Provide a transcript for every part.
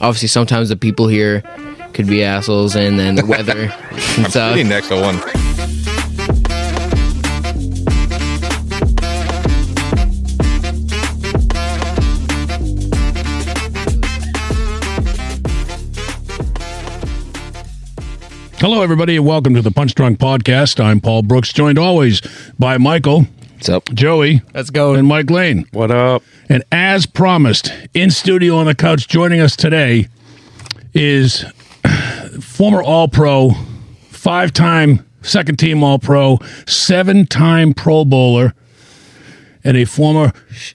obviously sometimes the people here could be assholes, and then the weather and stuff. Sitting next to one. Hello, everybody, and welcome to the Punch Drunk Podcast. I'm Paul Brooks, joined always by Michael, What's up? Joey, Let's go. and Mike Lane. What up? And as promised, in studio on the couch, joining us today is former All Pro, five time second team All Pro, seven time Pro Bowler, and a former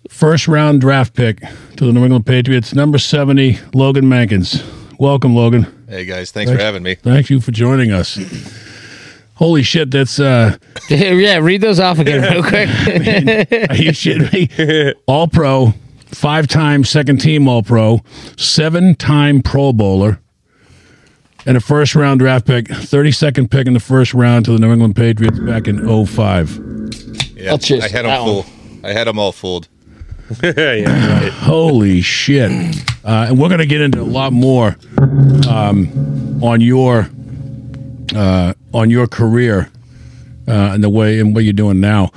first round draft pick to the New England Patriots, number 70, Logan Mankins. Welcome, Logan. Hey guys, thanks for having me. Thank you for joining us. Holy shit, that's uh yeah, read those off again real quick. Are you shitting me? All pro, five time second team All Pro, seven time Pro Bowler, and a first round draft pick, 32nd pick in the first round to the New England Patriots back in 05. Yeah, I'll choose I had them one. full. I had them all fooled. Holy shit. Uh, and we're going to get into a lot more um, on your uh, on your career uh, and the way and what you're doing now.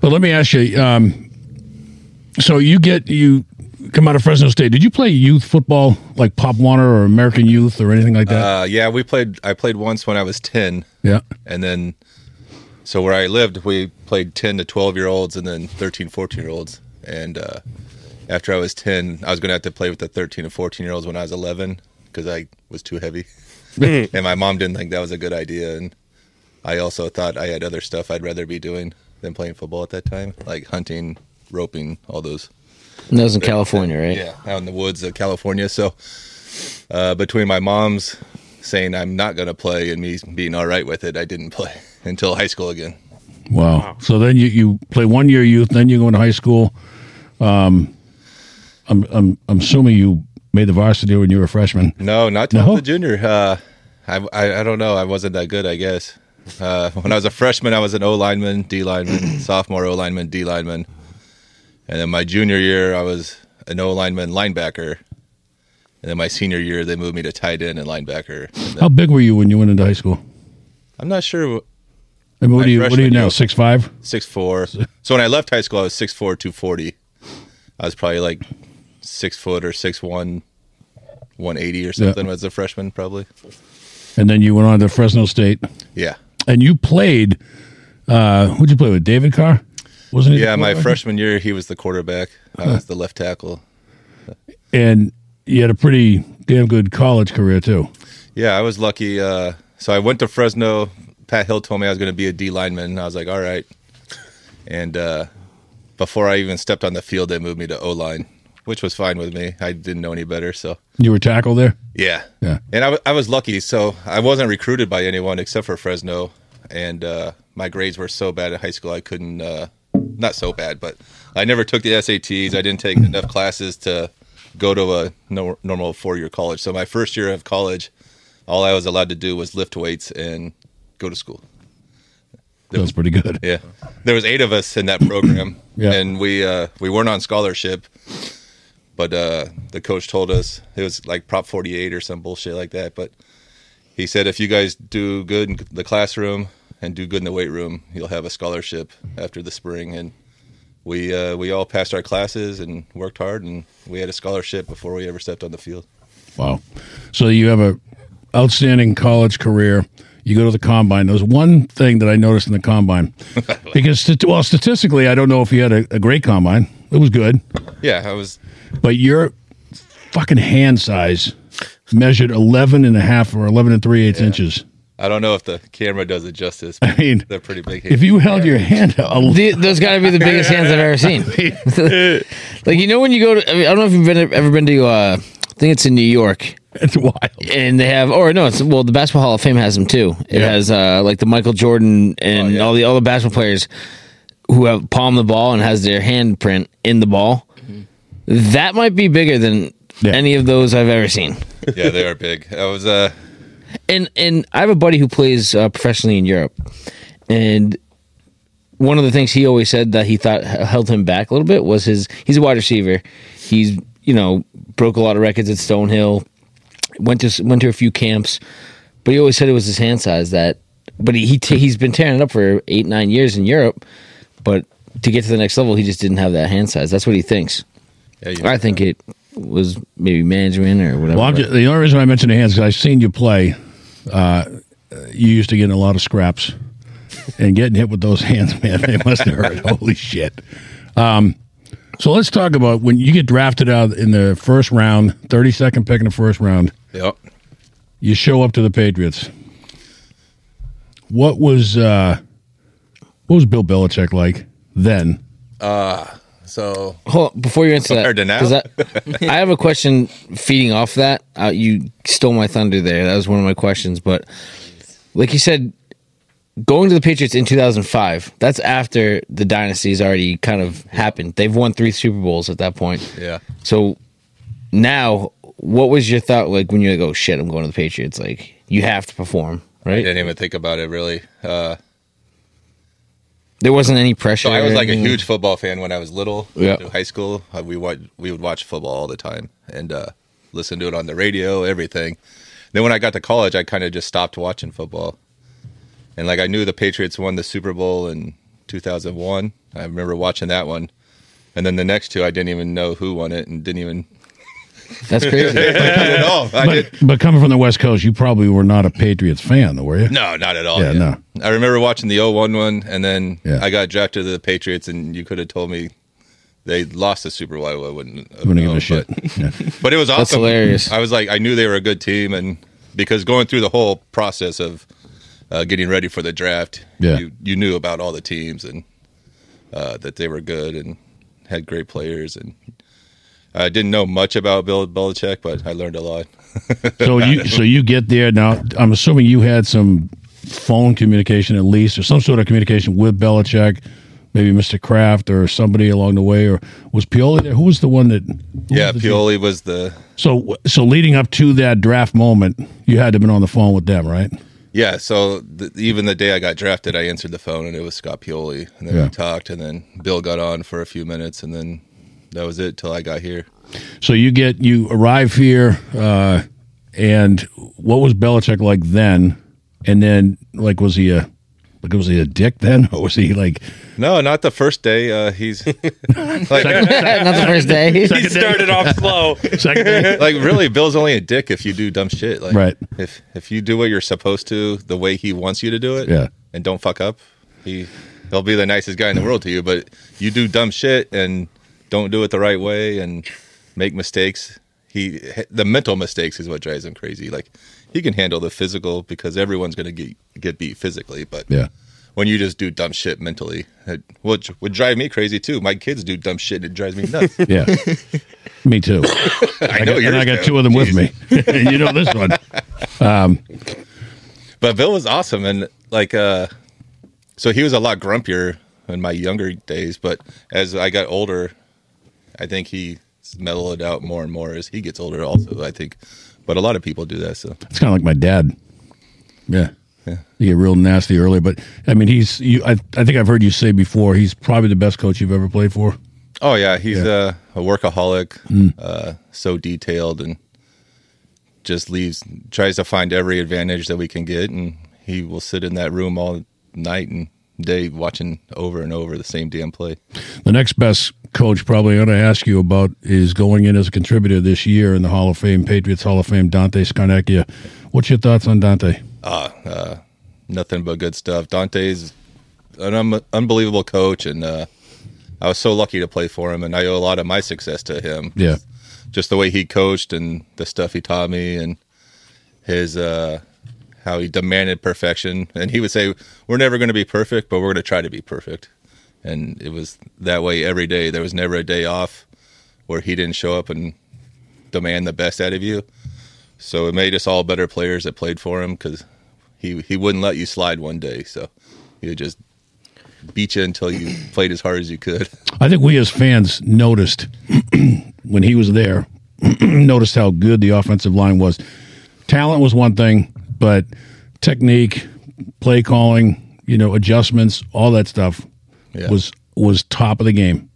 But let me ask you um, so you get you come out of Fresno State. Did you play youth football like Pop Warner or American Youth or anything like that? Uh, yeah, we played. I played once when I was ten, yeah. and then so where I lived, we played ten to twelve year olds, and then 13, 14 year olds. And uh, after I was ten, I was going to have to play with the thirteen and fourteen year olds when I was eleven because I was too heavy, and my mom didn't think that was a good idea, and I also thought I had other stuff I'd rather be doing than playing football at that time, like hunting, roping, all those And that was in California, right? Yeah, out in the woods of California. So uh, between my mom's saying I'm not going to play and me being all right with it, I didn't play until high school again. Wow. So then you, you play one year youth, then you go into high school. Um, I'm, I'm, I'm assuming you made the varsity when you were a freshman. No, not till No? the junior. Uh, I, I I don't know. I wasn't that good. I guess. Uh, when I was a freshman, I was an O lineman, D lineman, sophomore O lineman, D lineman, and then my junior year, I was an O lineman, linebacker, and then my senior year, they moved me to tight end and linebacker. And How big were you when you went into high school? I'm not sure I mean, what do you what are you now? Six five? Six four. So when I left high school, I was six four, two forty. I was probably like six foot or six one, one eighty or something as a freshman, probably. And then you went on to Fresno State, Yeah, and you played. Uh, who'd you play with? David Carr, wasn't he? yeah. My freshman year, he was the quarterback. I was the left tackle. and you had a pretty damn good college career too. Yeah, I was lucky. Uh, so I went to Fresno. Pat Hill told me I was going to be a D lineman. and I was like, all right. And uh, before I even stepped on the field, they moved me to O line, which was fine with me. I didn't know any better, so. You were tackle there. Yeah. Yeah. And I, w- I was lucky. So I wasn't recruited by anyone except for Fresno. And uh, my grades were so bad in high school, I couldn't, uh, not so bad, but I never took the SATs. I didn't take enough classes to go to a no, normal four year college. So my first year of college, all I was allowed to do was lift weights and go to school. That was pretty good. Yeah, there was eight of us in that program, Yeah. and we uh, we weren't on scholarship, but uh, the coach told us it was like Prop 48 or some bullshit like that. But he said if you guys do good in the classroom and do good in the weight room, you'll have a scholarship after the spring. And we uh, we all passed our classes and worked hard, and we had a scholarship before we ever stepped on the field. Wow. So you have a outstanding college career. You go to the combine. There was one thing that I noticed in the combine because, well, statistically, I don't know if you had a, a great combine. It was good, Yeah, I was but your fucking hand size measured 11 and a half or 11 and 3 eighths inches. I don't know if the camera does it justice. But I mean, they're pretty big. if you held your hand out, The- those got to be the biggest hands I've ever seen. like you know when you go to, I, mean, I don't know if you've been, ever been to, uh, I think it's in New York, it's wild. and they have, or no, it's well, the Basketball Hall of Fame has them too. It Yeah. has uh, like the Michael Jordan and Oh, yeah. all the all the basketball players who have palmed the ball and has their handprint in the ball. That might be bigger than Yeah. any of those I've ever seen. yeah, they are big. I was uh and and I have a buddy who plays uh, professionally in Europe, and one of the things he always said that he thought held him back a little bit was his he's a wide receiver. He's you know broke a lot of records at Stonehill. Went to went to a few camps, but he always said it was his hand size that. But he, he t- he's been tearing it up for eight nine years in Europe, but to get to the next level, he just didn't have that hand size. That's what he thinks. Yeah, you I think it was maybe management or whatever. Well, I'm just, the only reason I mentioned the hands is I've seen you play. Uh, you used to get in a lot of scraps, and getting hit with those hands, man, they must have hurt. Holy shit! Um, so let's talk about when you get drafted out in the first round, thirty second pick in the first round. Yep. You show up to the Patriots. What was uh, what was Bill Belichick like then? So Hold on, before you answer that, Compared to now? 'cause I, I have a question feeding off that. Uh, you stole my thunder there. That was one of my questions. But like you said, going to the Patriots in 2005, that's after the dynasty's already kind of happened. They've won three Super Bowls at that point. yeah, So now, what was your thought like when you're like, oh shit, I'm going to the Patriots? Like, you have to perform, right? I didn't even think about it really. Uh, There wasn't any pressure. so I was like a huge football fan when I was little. Yeah. High school, uh, we watch, we would watch football all the time and uh, listen to it on the radio, everything. Then when I got to college, I kind of just stopped watching football. And like I knew the Patriots won the Super Bowl in 2001. I remember watching that one. And then the next two, I didn't even know who won it and didn't even That's crazy. not at all. I But, did, but coming from the West Coast, you probably were not a Patriots fan, though, were you? No, not at all. Yeah, no. I remember watching the 01 one, and then Yeah. I got drafted to the Patriots, and you could have told me they lost the Super Bowl. I wouldn't have Wouldn't give known, a shit. But, Yeah. but it was awesome. That's hilarious. I was like, I knew they were a good team, and because going through the whole process of uh, getting ready for the draft, Yeah. you, you knew about all the teams and uh, that they were good and had great players. And I didn't know much about Bill Belichick, but I learned a lot. So you so you get there now. I'm assuming you had some phone communication at least, or some sort of communication with Belichick, maybe Mr. Kraft or somebody along the way, or was Pioli there? Who was the one that? Yeah, was the- Pioli was the So so leading up to that draft moment, you had to have been on the phone with them, right? Yeah, so th- even the day I got drafted, I answered the phone and it was Scott Pioli, and then Yeah. we talked, and then Bill got on for a few minutes, and then that was it till I got here. So you get you arrive here, uh, and what was Belichick like then? And then like was he a like was he a dick then, or was he like No, not the first day. Uh, he's like, Not the first day. He started off slow. second day? like really, Bill's only a dick if you do dumb shit. Like, Right. If if you do what you're supposed to the way he wants you to do it, Yeah. and don't fuck up, he he'll be the nicest guy in the world to you. But you do dumb shit and don't do it the right way and make mistakes. He the mental mistakes is what drives him crazy. Like he can handle the physical because everyone's gonna get get beat physically, but Yeah. when you just do dumb shit mentally, it, which would drive me crazy too. My kids do dumb shit and it drives me nuts. Yeah. Me too. I know and yours I got two of them with Jeez. me. you know this one. But Bill was awesome, and like, uh, so he was a lot grumpier in my younger days. But as I got older, I think he mellowed out more and more as he gets older. Also, I think, but a lot of people do that. So It's kind of like my dad. Yeah. Yeah. You get real nasty early, but I mean, he's. You, I, I think I've heard you say before. He's probably the best coach you've ever played for. Oh yeah, he's Yeah. A, a workaholic, Mm. uh, so detailed, and just leaves tries to find every advantage that we can get, and he will sit in that room all night and day watching over and over the same damn play. The next best coach, probably, I'm going to ask you about is going in as a contributor this year in the Hall of Fame, Patriots Hall of Fame, Dante Scarnecchia. What's your thoughts on Dante? Nothing but good stuff. Dante's an un- unbelievable coach, and uh, I was so lucky to play for him, and I owe a lot of my success to him. Yeah. just the way he coached and the stuff he taught me and his uh how he demanded perfection. And he would say we're never going to be perfect but we're going to try to be perfect. And it was that way every day. There was never a day off where he didn't show up and demand the best out of you. So it made us all better players that played for him because he he wouldn't let you slide one day. So he would just beat you until you played as hard as you could. I think we as fans noticed when he was there, noticed how good the offensive line was. Talent was one thing, but technique, play calling, you know, adjustments, all that stuff Yeah. was was top of the game.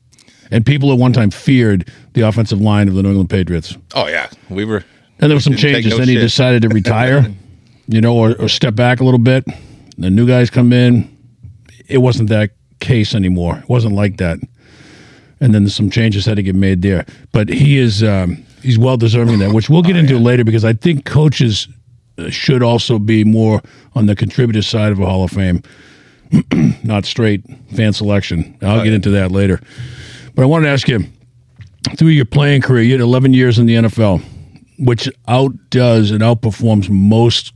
and people at one time feared the offensive line of the New England Patriots. Oh yeah, we were. And there were some changes. no then he shit. decided to retire, you know, or, or step back a little bit. The new guys come in. It wasn't that case anymore. It wasn't like that. And then some changes had to get made there. But he is um, he's well deserving of that, which we'll get into later because I think coaches should also be more on the contributor side of a Hall of Fame, not straight fan selection. I'll get into that later. But I wanted to ask you through your playing career, you had 11 years in the NFL, which outdoes and outperforms most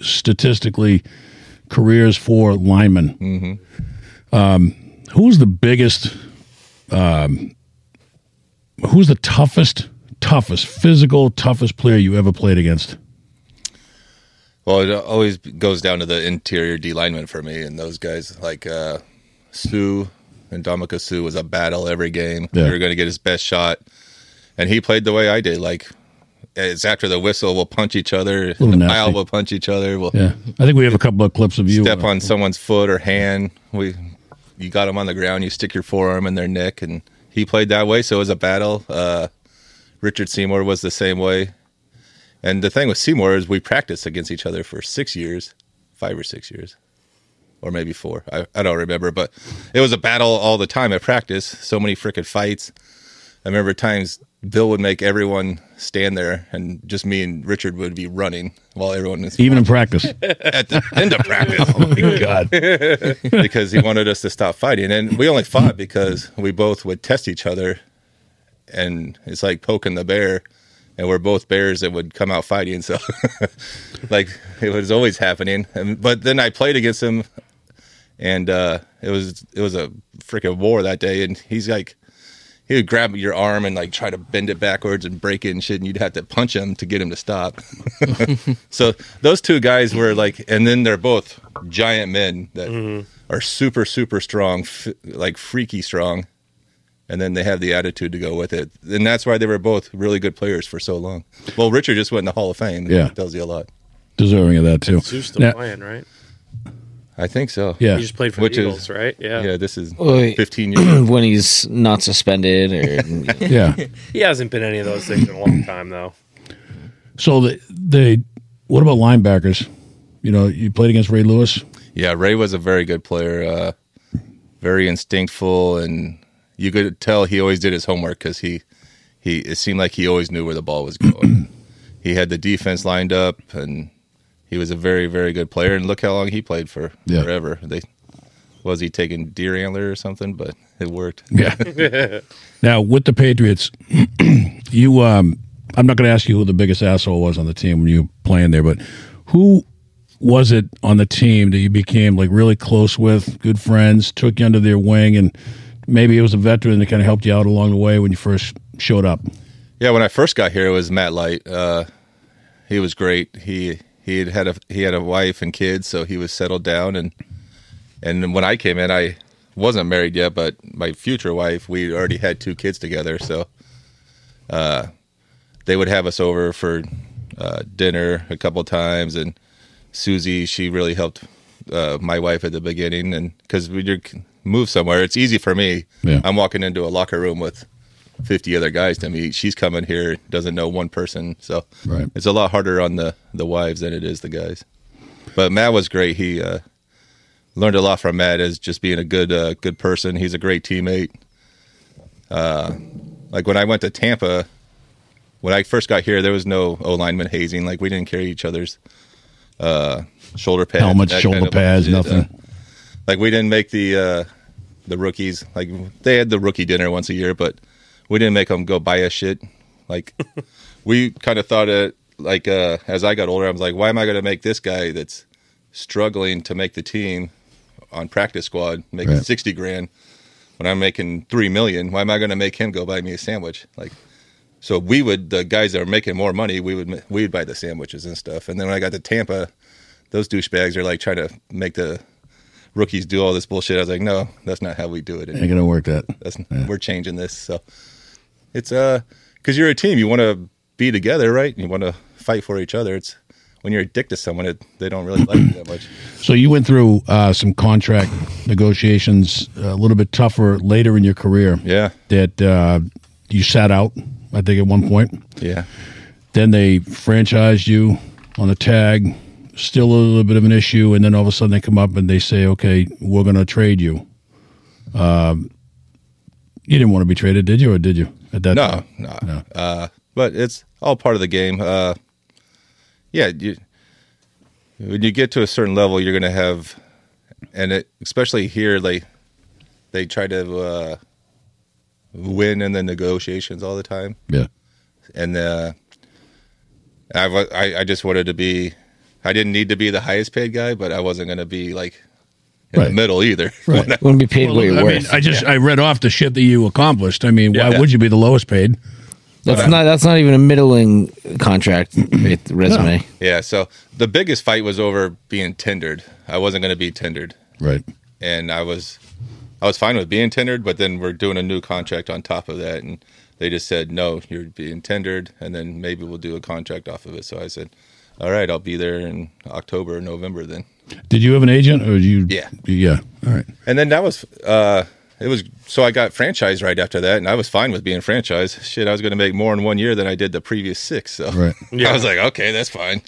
statistically careers for linemen. Um, who's the biggest, um, who's the toughest, toughest, physical, toughest player you ever played against? Well, it always goes down to the interior D lineman for me, and those guys like uh, Suh and Ndamukong Suh was a battle every game. Yeah. We were going to get his best shot, and he played the way I did. Like it's after the whistle, we'll punch each other. The nasty. pile will punch each other. We'll Yeah, I think we have a couple of clips of you. step uh, on someone's foot or hand. We you got them on the ground. You stick your forearm in their neck, and he played that way. So it was a battle. Uh, Richard Seymour was the same way. And the thing with Seymour is we practiced against each other for six years, five or six years, or maybe four. I, I don't remember, but it was a battle all the time at practice. So many freaking fights. I remember times Bill would make everyone stand there, and just me and Richard would be running while everyone was even in practice. at the end of practice oh my God, because he wanted us to stop fighting. And we only fought because we both would test each other. And it's like poking the bear. And we're both bears that would come out fighting. So, like, it was always happening. And, but then I played against him. And uh, it was it was a freaking war that day. And he's like, he would grab your arm and like try to bend it backwards and break it and shit. And you'd have to punch him to get him to stop. so those two guys were like, and then they're both giant men that are super, super strong, f- like freaky strong. And then they have the attitude to go with it. And that's why they were both really good players for so long. Well, Richard just went in the Hall of Fame. Yeah. That tells you a lot. deserving of that too. Suh's still Now- playing, right? I think so. Yeah, He just played for Which the is- Eagles, right? Yeah. Yeah, this is Wait. 15 years. when he's not suspended or yeah. He hasn't been any of those things in a long time, though. So the they, what about linebackers? You know, you played against Ray Lewis. Yeah, Ray was a very good player, uh, very instinctful, and you could tell he always did his homework because he, he it seemed like he always knew where the ball was going. he had the defense lined up, and he was a very, very good player. And look how long he played for Yeah. forever. They was he taking deer antler or something, but it worked. Yeah. now with the Patriots, you um, I'm not going to ask you who the biggest asshole was on the team when you were playing there, but who was it on the team that you became like really close with, good friends, took you under their wing, and maybe it was a veteran that kind of helped you out along the way when you first showed up. Yeah, when I first got here, it was Matt Light. Uh, he was great. He he had had a he had a wife and kids, so he was settled down. And and when I came in, I wasn't married yet, but my future wife, we already had two kids together. So, uh, they would have us over for uh, dinner a couple times, and Susie, she really helped uh, my wife at the beginning, and because when you move somewhere, it's easy for me. Yeah. I'm walking into a locker room with 50 other guys to meet. She's coming here, doesn't know one person. So Right. it's a lot harder on the, the wives than it is the guys. But Matt was great. He uh, learned a lot from Matt as just being a good uh, good person. He's a great teammate. Uh, like when I went to Tampa, when I first got here, there was no O lineman hazing. Like we didn't carry each other's uh, shoulder pads, Helmets, that shoulder pads, shit. nothing. Uh, like we didn't make the uh, the rookies like they had the rookie dinner once a year, but we didn't make them go buy a shit. Like we kind of thought it like uh, as I got older, I was like, why am I going to make this guy that's struggling to make the team on practice squad making Right. sixty grand when I'm making three million? Why am I going to make him go buy me a sandwich? Like. So we would the guys that are making more money, we would we would buy the sandwiches and stuff. And then when I got to Tampa, those douchebags are like trying to make the rookies do all this bullshit. I was like, no, that's not how we do it. Ain't gonna work that. That's we're changing this. So it's uh because you're a team, you want to be together, right? You want to fight for each other. It's when you're addicted to someone, it, they don't really like you that much. So you went through uh, some contract negotiations a little bit tougher later in your career. Yeah, That uh, you sat out, I think, at one point. yeah, Then they franchised you on the tag. Still a little bit of an issue, and then all of a sudden they come up and they say, "Okay, we're going to trade you." Um, you didn't want to be traded, did you, or did you at that no, time? no. Uh, but it's all part of the game. Uh, yeah, you, when you get to a certain level, you're going to have, and it, especially here, they they try to uh, win in the negotiations all the time. Yeah, and uh, I, wa- I I just wanted to be. I didn't need to be the highest paid guy, but I wasn't going to be like in Right. the middle either. Right. Wouldn't be paid what you're I worth. mean, I just I read off the shit that you accomplished. I mean, why Yeah. would you be the lowest paid? that's not that's not even a middling contract right, resume. yeah. So the biggest fight was over being tendered. I wasn't going to be tendered, Right. and I was I was fine with being tendered, but then we're doing a new contract on top of that, and they just said no, you're being tendered, and then maybe we'll do a contract off of it. So I said, all right, I'll be there in October, or November then. Did you have an agent, or did you? Yeah. Yeah. All right. And then that was uh it was so I got franchised right after that and I was fine with being franchised. Shit, I was gonna make more in one year than I did the previous six. So Right. yeah. I was like, okay, that's fine.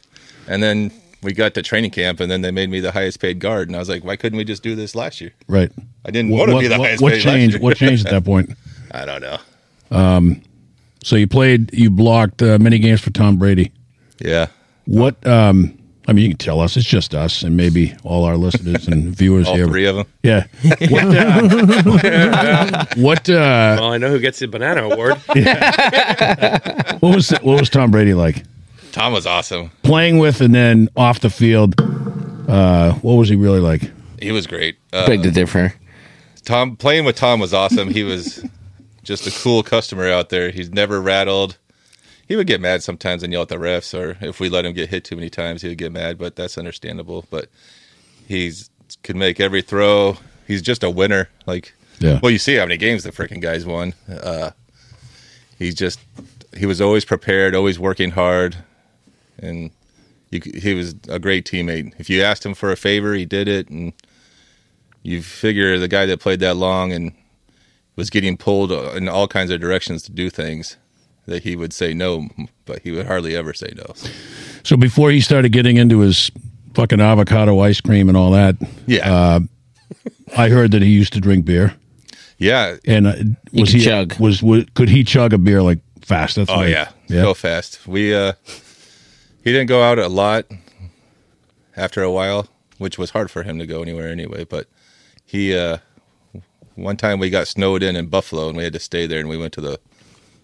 And then we got to training camp and then they made me the highest paid guard and I was like, why couldn't we just do this last year? Right. I didn't want to What, be the what, highest what paid changed? last year. What changed at that point? I don't know. So you played, you blocked uh, many games for Tom Brady. Yeah. What? um I mean, you can tell us. It's just us, and maybe all our listeners and viewers All here. three of them. Yeah. What? Uh, what? Uh, Well, I know who gets the banana award. what was what was Tom Brady like Tom was awesome. playing with, and then off the field? Uh, what was he really like? He was great. Uh, Beg to differ. Tom playing with Tom was awesome. He was just a cool customer out there. He's never rattled. He would get mad sometimes and yell at the refs, or if we let him get hit too many times, he would get mad. But that's understandable. But he's could make every throw. He's just a winner. Like, Yeah. well, you see how many games the freaking guys won. Uh, he's just he was always prepared, always working hard, and you, he was a great teammate. If you asked him for a favor, he did it, and you figure the guy that played that long and was getting pulled in all kinds of directions to do things that he would say no, but he would hardly ever say no. So before he started getting into his fucking avocado ice cream and all that, Yeah, Uh, I heard that he used to drink beer. yeah. And uh, was could he chug. Was, was could he chug a beer like fast? That's Oh what- yeah, yeah. so fast. We uh, he didn't go out a lot after a while, which was hard for him to go anywhere anyway. But he uh, one time we got snowed in in Buffalo and we had to stay there, and we went to the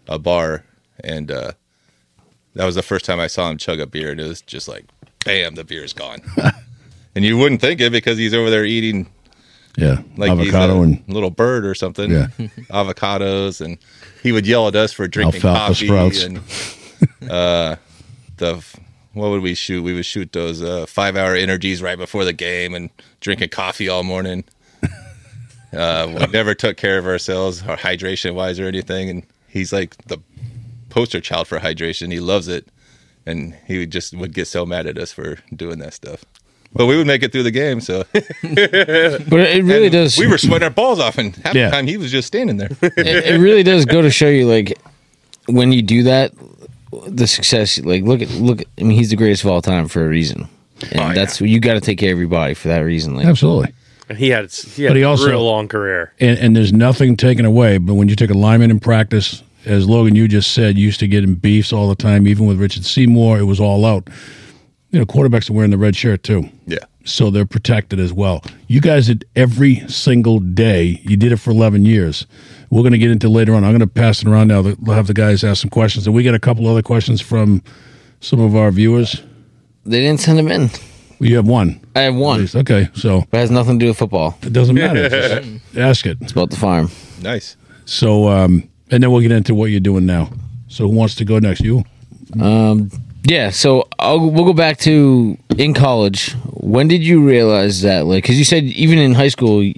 a bar, and uh, that was the first time I saw him chug a beer, and it was just like, bam, the beer's gone. and you wouldn't think it because he's over there eating yeah, like avocado and little bird or something. Yeah. avocados, and he would yell at us for drinking Alfalfa coffee sprouts. and uh, the what would we shoot? We would shoot those uh, five hour energies right before the game and drinking coffee all morning. Uh, we never took care of ourselves, or hydration wise, or anything. And he's like the poster child for hydration. He loves it, and he would just would get so mad at us for doing that stuff. But we would make it through the game, so But it really and does. We were sweating our balls off, and half Yeah. the time he was just standing there. it, it really does go to show you, like, when you do that, the success. Like, look at look. I mean, he's the greatest of all time for a reason, and Oh, yeah. that's you got to take care of your body for that reason. Like, absolutely. And he had he had But he a also- real long career. And, and there's nothing taken away. But when you take a lineman in practice, as Logan you just said, you used to get in beefs all the time. Even with Richard Seymour, it was all out. You know, quarterbacks are wearing the red shirt too. yeah, so they're protected as well. You guys did every single day. You did it for 11 years. We're going to get into later on. I'm going to pass it around now. We'll have the guys ask some questions. And we get a couple other questions from some of our viewers. they didn't send them in. Well, you have one. I have one, Okay, so but it has nothing to do with football. it doesn't matter. Just ask it. It's about the farm. nice. So, um, and then we'll get into what you're doing now. So, who wants to go next? You? Um, Yeah, so I'll, we'll go back to in college. When did you realize that? Like, because you said even in high school,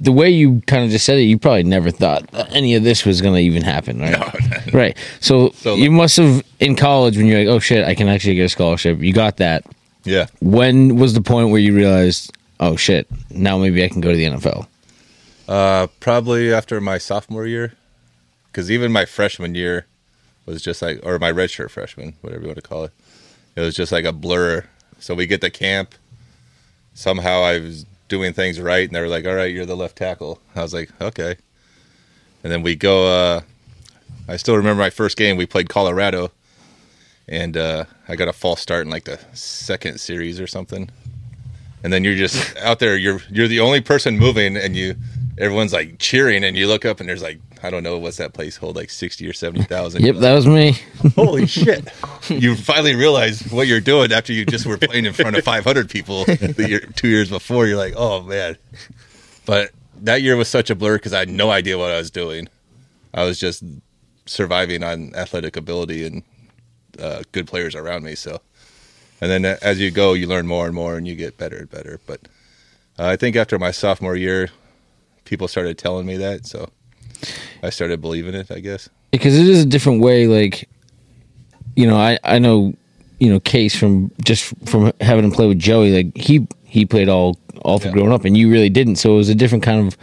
the way you kind of just said it, you probably never thought any of this was going to even happen, right? right. So, So, you must have in college when you're like, oh shit, I can actually get a scholarship. You got that. Yeah. When was the point where you realized, oh shit, now maybe I can go to the NFL? Uh, probably after my sophomore year, because even my freshman year was just like, or my redshirt freshman, whatever you want to call it, it was just like a blur. So we get to camp. Somehow I was doing things right, and they were like, "All right, you're the left tackle." I was like, "Okay." And then we go. Uh, I still remember my first game. We played Colorado, and uh, I got a false start in like the second series or something. And then you're just out there. You're you're the only person moving, and you everyone's like cheering, and you look up, and there's like I don't know what's that place hold like sixty or seventy thousand. Yep, that was me. Holy shit! you finally realize what you're doing after you just were playing in front of 500 people the year, two years before. You're like, oh man. But that year was such a blur because I had no idea what I was doing. I was just surviving on athletic ability and uh, good players around me. So, and then as you go, you learn more and more, and you get better and better. But uh, I think after my sophomore year, people started telling me that, so I started believing it. I guess. because it is a different way like you know i i know you know case from just from having him play with joey like he he played all all through Yeah. growing up and you really didn't so it was a different kind of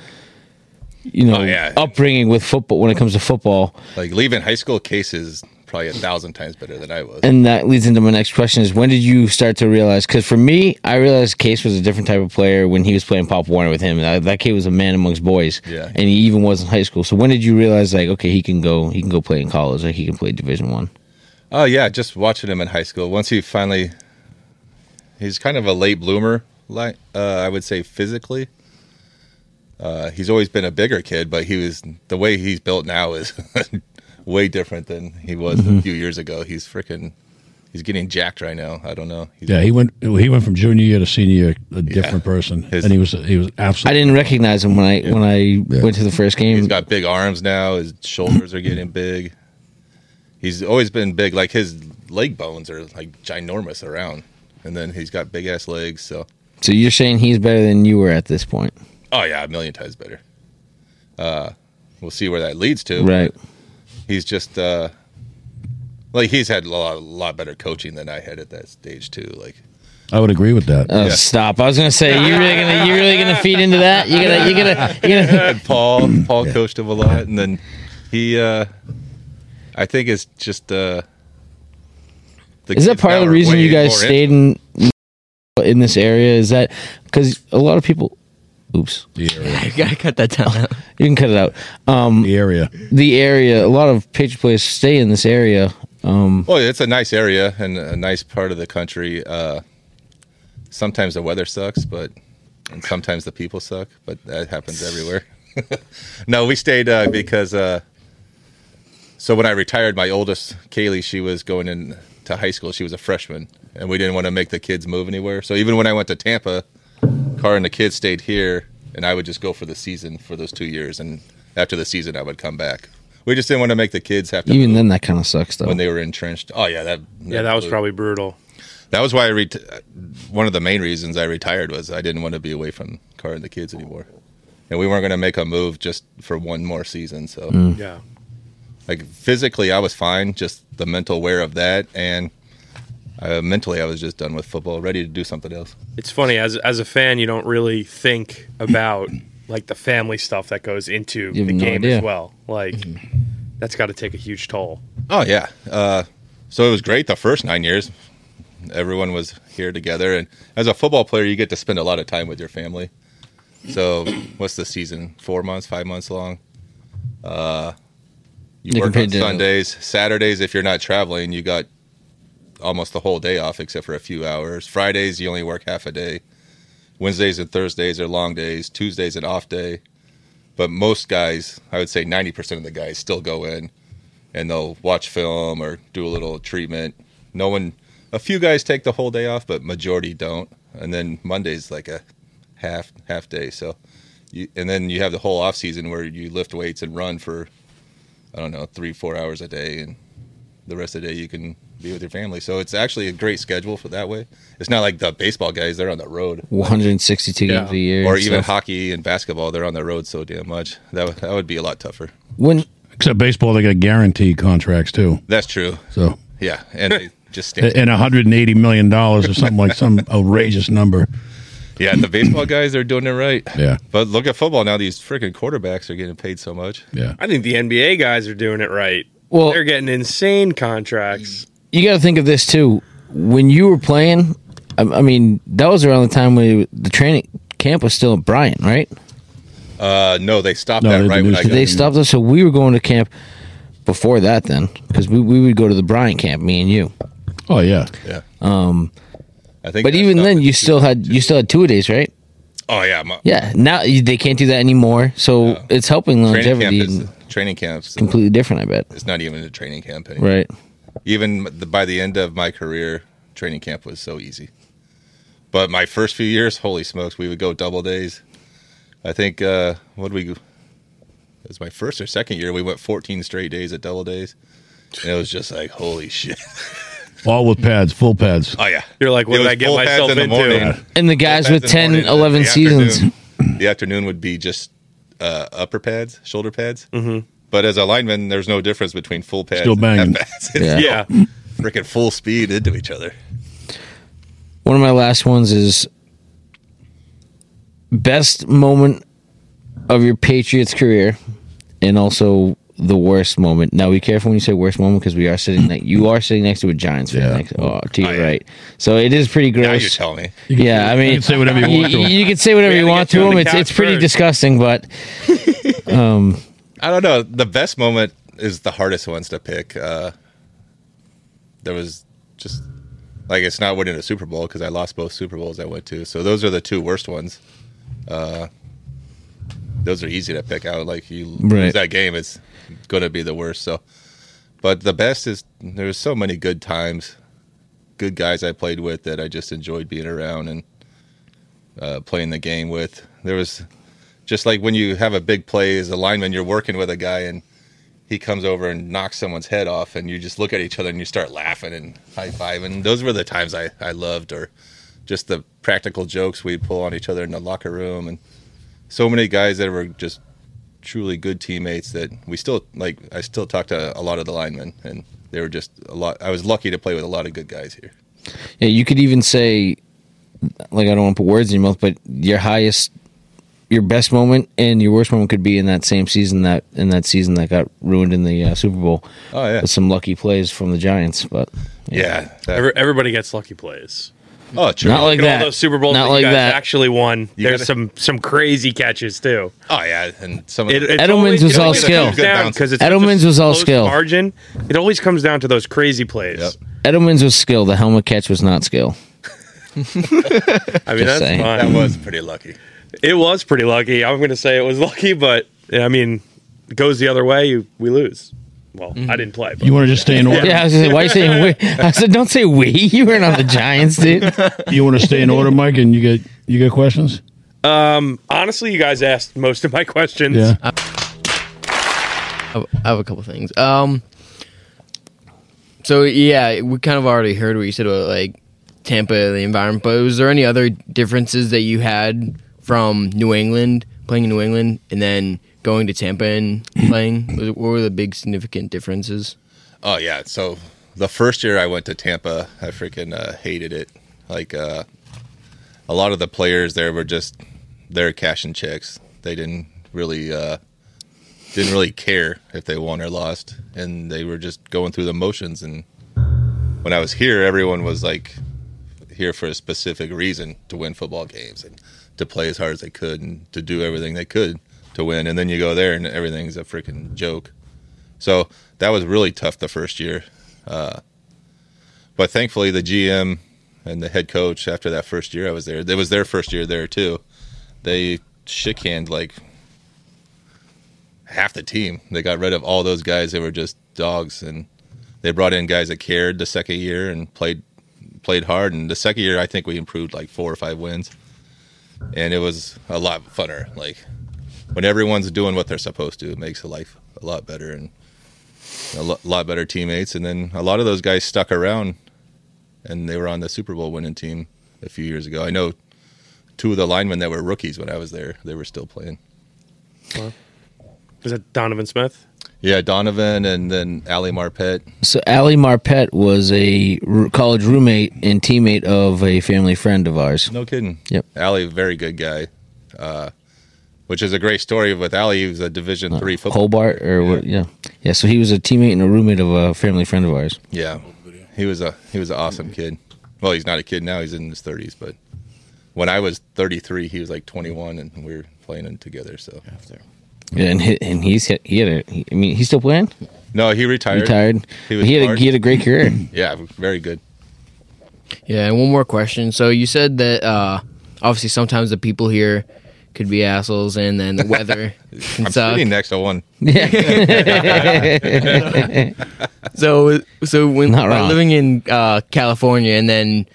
you know Oh, yeah. upbringing with football when it comes to football Like leaving high school, Case is probably a thousand times better than I was. and that leads into my next question is when did you start to realize because for me i realized case was a different type of player when he was playing pop warner with him that, that kid was a man amongst boys Yeah. and he even was in high school so when did you realize like okay he can go he can go play in college like he can play division one Oh yeah, just watching him in high school. Once he finally, he's kind of a late bloomer. Like uh, I would say physically, uh, he's always been a bigger kid, but he was the way he's built now is way different than he was a few years ago. He's freaking, he's getting jacked right now. I don't know. He's, Yeah, he went. He went from junior year to senior year, a different person, His- and he was he was absolutely. I didn't recognize him when I when I went to the first game. He's got big arms now. His shoulders are getting big. He's always been big. Like his leg bones are like ginormous around, and then he's got big ass legs. So so you're saying he's better than you were at this point, Oh yeah, a million times better. Uh, we'll see where that leads to. right? He's just uh, like he's had a lot, a lot better coaching than I had at that stage too. Like I would agree with that. Oh, Yeah. stop! I was gonna say you really gonna you really gonna feed into that. You gonna you gonna you gonna. and Paul, Paul coached him a lot, and then he, uh, I think it's just uh, the Is that part of the reason you guys stayed in in this area? Is that because a lot of people? Oops, the area. I gotta cut that down. out. you can cut it out. Um, The area. the area. A lot of Patriot players stay in this area. Um, Well, it's a nice area and a nice part of the country. Uh, sometimes the weather sucks, but and sometimes the people suck, but that happens everywhere. no, we stayed uh, because uh, so when I retired, my oldest Kaylee, she was going into high school. She was a freshman, and we didn't want to make the kids move anywhere. So even when I went to Tampa, Car and the kids stayed here, and I would just go for the season for those two years, and after the season, I would come back. We just didn't want to make the kids have to even move then, that kind of sucks though. when they were entrenched. Oh yeah, that Yeah, that was blew- probably brutal. that was why I ret- one of the main reasons I retired was I didn't want to be away from Car and the kids anymore, and we weren't going to make a move just for one more season. So mm. Yeah. like physically, I was fine, just the mental wear of that, and uh, mentally, I was just done with football, ready to do something else. It's funny as as a fan, you don't really think about like the family stuff that goes into the no game idea. as well. Like that's got to take a huge toll. Oh yeah. Uh, so it was great the first nine years. Everyone was here together, and as a football player, you get to spend a lot of time with your family. So, what's the season? Four months, five months long. Uh, you Yeah, work on Sundays, Saturdays. If you're not traveling, you got almost the whole day off, except for a few hours. Fridays, you only work half a day. Wednesdays and Thursdays are long days. Tuesdays an off day. But most guys, I would say 90% of the guys still go in and they'll watch film or do a little treatment. No one, a few guys take the whole day off, but majority don't. And then Monday's like a half half day. So, you, and then you have the whole off season where you lift weights and run for, I don't know, three four hours a day, and the rest of the day you can be with your family. So it's actually a great schedule for that way. It's not like the baseball guys; they're on the road, 162 Yeah. games a year. or even stuff. hockey and basketball. They're on the road so damn much. That would, that would be a lot tougher. when Except baseball, they got guaranteed contracts too. That's true. So Yeah, and they just stand. and 180 million dollars or something like some outrageous number. yeah, the baseball guys are doing it right. Yeah. But look at football now; these freaking quarterbacks are getting paid so much. Yeah. I think the NBA guys are doing it right. Well- they're getting insane contracts. You got to think of this too. When you were playing, I, I mean, that was around the time when the training camp was still at Bryant, right? Uh, no, they stopped No, that they right when I reduced got it. They stopped us, so we were going to camp before that. Then, because we, we would go to the Bryant camp, me and you. Oh yeah. Yeah, Um, I think. but that even stopped then, in you still had you still had two a days, right? Oh yeah, my, Yeah. Now you- they can't do that anymore, so No. it's helping training camp longevity. is and training camps. completely different, I bet. It's not even a training camp anymore. Right. Even the, by the end of my career, training camp was so easy. But my first few years, holy smokes, we would go double days. I think uh, what did we? It was my first or second year. We went 14 straight days at double days, and it was just like holy shit. All with pads, full pads. Oh yeah, You're like, what did I get myself in the into? morning. And the guys with 10, morning, 11 the seasons. afternoon- the afternoon would be just uh, upper pads, shoulder pads. Mm-hmm. But as a lineman, there's no difference between full pads Still and banging. half pads. It's Yeah. Yeah, freaking full speed into each other. One of my last ones is best moment of your Patriots career, and also the worst moment. Now, be careful when you say worst moment because we are sitting next. You are sitting next to a Giants fan Yeah. next, oh, to your Oh, yeah. right. So it is pretty Now you gross. tell me. yeah, I mean, You can say whatever you you, want to 'em. you can say whatever We you gotta want get you to on them. the It's couch it's pretty first. disgusting, but I don't know. The best moment is the hardest ones to pick. Uh, there was just like it's not winning a Super Bowl because I lost both Super Bowls I went to. So those are the two worst ones. Uh, those are easy to pick out. Like you Right. lose that game, it's going to be the worst. So, but the best is there's so many good times, good guys I played with that I just enjoyed being around and uh, playing the game with. There was just like when you have a big play as a lineman, you're working with a guy and he comes over and knocks someone's head off, and you just look at each other and you start laughing and high fiving. Those were the times I, I loved, or just the practical jokes we'd pull on each other in the locker room, and so many guys that were just truly good teammates that we still like. I still talk to a lot of the linemen, and they were just a lot. I was lucky to play with a lot of good guys here. yeah, you could even say, like, I don't want to put words in your mouth, but your highest, your best moment and your worst moment could be in that same season that in that season that got ruined in the uh, Super Bowl. Oh yeah, with some lucky plays from the Giants, but yeah. that- Every, everybody gets lucky plays. oh, true. Not like that. all those Super Bowls Not that like that. actually won. You There's gotta- some some crazy catches too. oh yeah, and some of It, it's Edelman's always- was all skill. comes Good down it's Edelman's was all skill. Margin. It always comes down to those crazy plays. Yep. Edelman's was skill. The helmet catch was not skill. I mean, that's saying. that was pretty lucky. It was pretty lucky. I'm going to say it was lucky, but I mean, it goes the other way. You, we lose. Well, I didn't play. But You want to just stay in order? Yeah, I was gonna say, why are you saying we? I said, don't say we. You weren't on the Giants, dude. You want to stay in order, Mike? And you get you get questions? honestly, you guys asked most of my questions. Yeah. I have- I have a couple things. Um, so yeah, we kind of already heard what you said about like Tampa, the environment. But was there any other differences that you had from New England playing in New England and then going to Tampa and playing? What were the big significant differences? Oh yeah. So the first year I went to Tampa, I freaking uh, hated it. Like uh, a lot of the players there were just they're cashing checks. They didn't really uh, didn't really care if they won or lost, and they were just going through the motions. And when I was here, everyone was like here for a specific reason to win football games and to play as hard as they could and to do everything they could to win. And then you go there and everything's a freaking joke. So that was really tough the first year. Uh, but thankfully, the GM and the head coach, after that first year I was there, it was their first year there too. They shit canned like half the team. They got rid of all those guys that were just dogs, and they brought in guys that cared the second year and played played hard. And the second year, I think we improved like four or five wins, and it was a lot funner. Like when everyone's doing what they're supposed to, it makes life a lot better. And a lo- lot better teammates, and then a lot of those guys stuck around, and they were on the Super Bowl winning team a few years ago. I know two of the linemen that were rookies when I was there; they were still playing. Is that Donovan Smith? Yeah, Donovan, and then Ali Marpet. So Ali Marpet was a r- college roommate and teammate of a family friend of ours. No kidding. Yep. Ali, very good guy. Uh, which is a great story with Ali. He was a Division three football. Hobart or what? Yeah, yeah. So he was a teammate and a roommate of a family friend of ours. Yeah, he was a he was an awesome kid. Well, he's not a kid now; he's in his thirties. But when I was thirty three, he was like twenty one, and we were playing in together. So Yeah, and he, and he's he had a. he- I mean, he's still playing. no, he retired. Retired. He He, had a, he had a great career. Yeah, very good. Yeah, and one more question. So you said that uh, obviously sometimes the people here could be assholes, and then the weather can I'm suck. sitting next to one. So, so when Not wrong. living in uh, California and then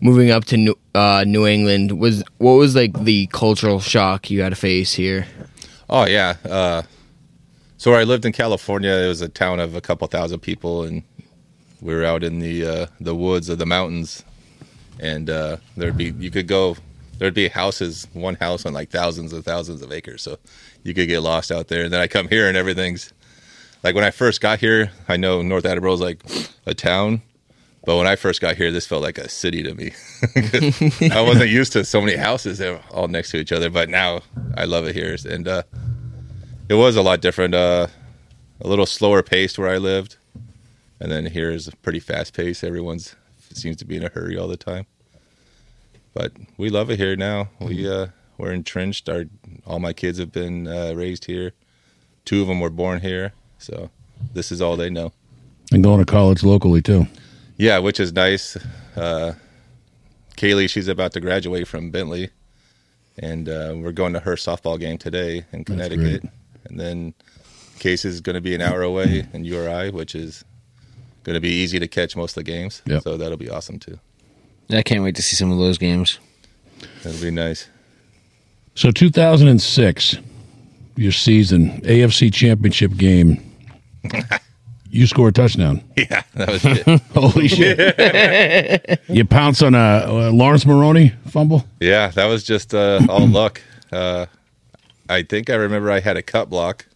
moving up to New, uh, New England, was what was like the cultural shock you had to face here? Oh yeah. Uh, so where I lived in California, it was a town of a couple thousand people, and we were out in the uh, the woods of the mountains, and uh, there'd be you could go. There'd be houses, one house on like thousands and thousands of acres, so you could get lost out there. And then I come here, and everything's like when I first got here. I know North Attleboro is like a town, but when I first got here, this felt like a city to me. I wasn't used to so many houses that were all next to each other, but now I love it here. And uh, it was a lot different, uh, a little slower paced where I lived, and then here is a pretty fast paced. Everyone's seems to be in a hurry all the time, but we love it here now. We uh, we're entrenched. Our all my kids have been uh, raised here. Two of them were born here, so this is all they know. And going to college locally too. Yeah, which is nice. Uh, Kaylee, she's about to graduate from Bentley, and uh, we're going to her softball game today in Connecticut. And then Case is going to be an hour away in URI, which is going to be easy to catch most of the games. Yep. So that'll be awesome too. I can't wait to see some of those games. That'll be nice. So 2006, your season AFC Championship game. You score a touchdown. Yeah, that was it. Holy shit! you pounce on a, a Laurence Maroney fumble. yeah, that was just uh, all luck. Uh, I think I remember I had a cut block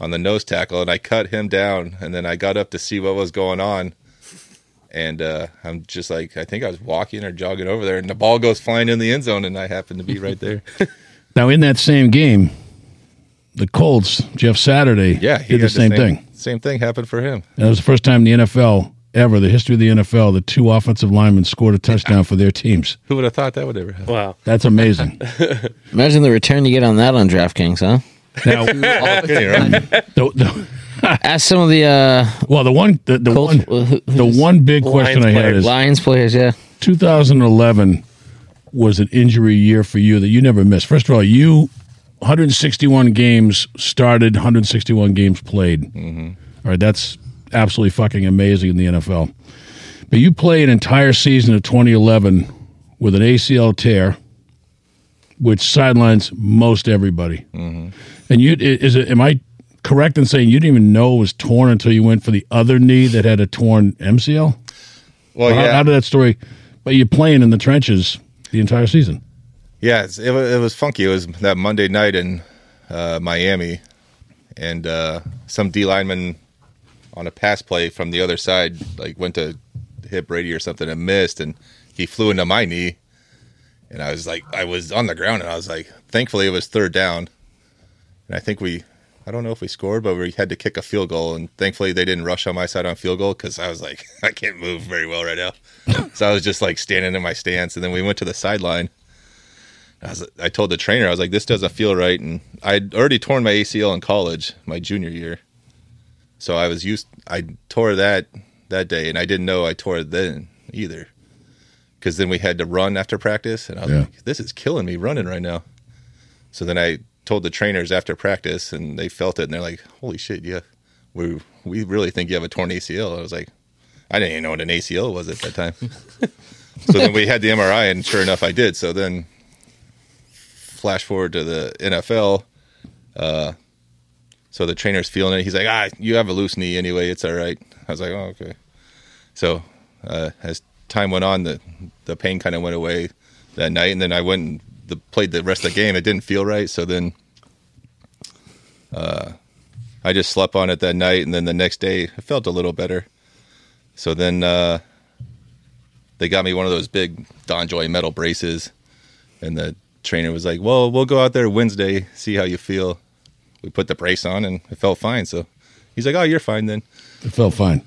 on the nose tackle, and I cut him down, and then I got up to see what was going on. And uh, I'm just like, I think I was walking or jogging over there, and the ball goes flying in the end zone, and I happen to be right there. Now in that same game, the Colts, Jeff Saturday, Yeah, he did the had same, thing. Same thing happened for him. And it was the first time in the NFL ever, the history of the NFL, the two offensive linemen scored a touchdown for their teams. Who would have thought that would ever happen? Wow. That's amazing. Imagine the return you get on that on DraftKings, huh? now, Kidding, right? the, the, Ask some of the uh, well, the one, the, the Colts, one, who- the one big question I had is Lions players. Yeah, 2011 was an injury year for you that you never missed. First of all, you 161 games started, 161 games played. Mm-hmm. All right, that's absolutely fucking amazing in the NFL. But you played an entire season of 2011 with an ACL tear, which sidelines most everybody. Mm-hmm. And you is it? Am I correct in saying you didn't even know it was torn until you went for the other knee that had a torn MCL? Well, How- yeah. How, did that story? But you're playing in the trenches the entire season. Yeah, it, was, it was funky. It was that Monday night in uh, Miami, and uh, some D lineman on a pass play from the other side, like went to hit Brady or something and missed, and he flew into my knee, and I was like, I was on the ground, and I was like, thankfully it was third down, and I think we, I don't know if we scored, but we had to kick a field goal, and thankfully they didn't rush on my side on field goal because I was like, I can't move very well right now, so I was just like standing in my stance, and then we went to the sideline. I, was, I told the trainer, I was like, this doesn't feel right. And I'd already torn my ACL in college, my junior year. So I was used, I tore that that day, and I didn't know I tore it then either. Because then we had to run after practice, and I was Yeah. like, this is killing me running right now. So then I told the trainers after practice, and they felt it, and they're like, holy shit, yeah, we, we really think you have a torn ACL. I was like, I didn't even know what an ACL was at that time. so then we had the MRI, and sure enough, I did. So then flash forward to the NFL. Uh, So the trainer's feeling it. He's like, ah, you have a loose knee anyway. It's all right. I was like, oh, okay. So uh, as time went on, the the pain kind of went away that night, and then I went and the, played the rest of the game. It didn't feel right, so then uh, I just slept on it that night, and then the next day I felt a little better. So then uh, they got me one of those big DonJoy metal braces, and the trainer was like, "Well, we'll go out there Wednesday, see how you feel." We put the brace on, and it felt fine. So he's like, "Oh, you're fine then." It felt fine.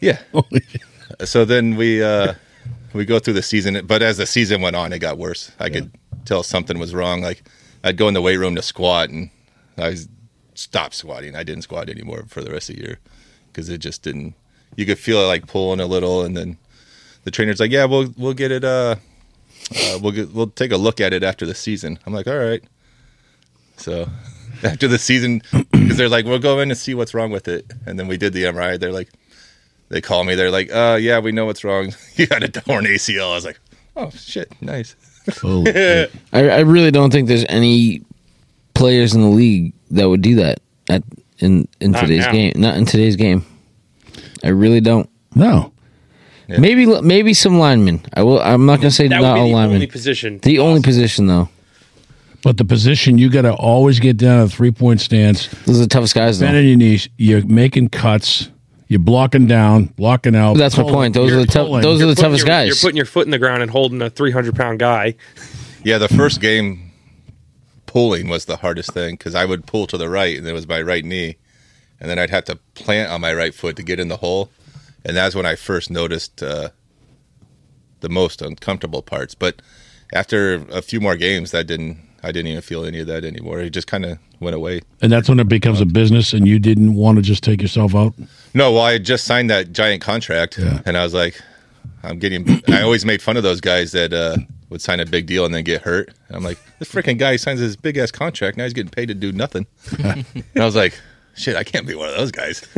Yeah. so then we uh we go through the season but as the season went on it got worse i could tell something was wrong like i'd go in the weight room to squat and i stopped squatting i didn't squat anymore for the rest of the year because it just didn't you could feel it like pulling a little and then the trainer's like yeah we'll we'll get it uh, uh we'll get we'll take a look at it after the season i'm like all right so after the season because they're like we'll go in and see what's wrong with it and then we did the mri they're like they call me. They're like, uh, yeah, we know what's wrong. you had a torn ACL. I was like, oh shit, nice. Holy. I, I really don't think there's any players in the league that would do that at in in Not today's now. game. Not in today's game. I really don't. No. Yeah. Maybe maybe some linemen. I will. I'm not gonna say That not would all the linemen. only position. the only position though. But the position you got to always get down a three point stance, Those are the toughest guys though. bend on your knees. You're making cuts. You're blocking down, blocking out. That's my point. Those You're are the tough. pulling. Those are the toughest your- guys. You're putting your foot in the ground and holding a 300 pound guy. Yeah, the first game pulling was the hardest thing because I would pull to the right and it was my right knee, and then I'd have to plant on my right foot to get in the hole, and that's when I first noticed uh, the most uncomfortable parts. But after a few more games, that didn't. I didn't even feel any of that anymore. It just kind of went away. And that's when it becomes a business, and you didn't want to just take yourself out. No, well, I had just signed that giant contract, Yeah. and I was like, I'm getting. I always made fun of those guys that uh, would sign a big deal and then get hurt. And I'm like, this freaking guy signs this big ass contract, now he's getting paid to do nothing. and I was like, shit, I can't be one of those guys.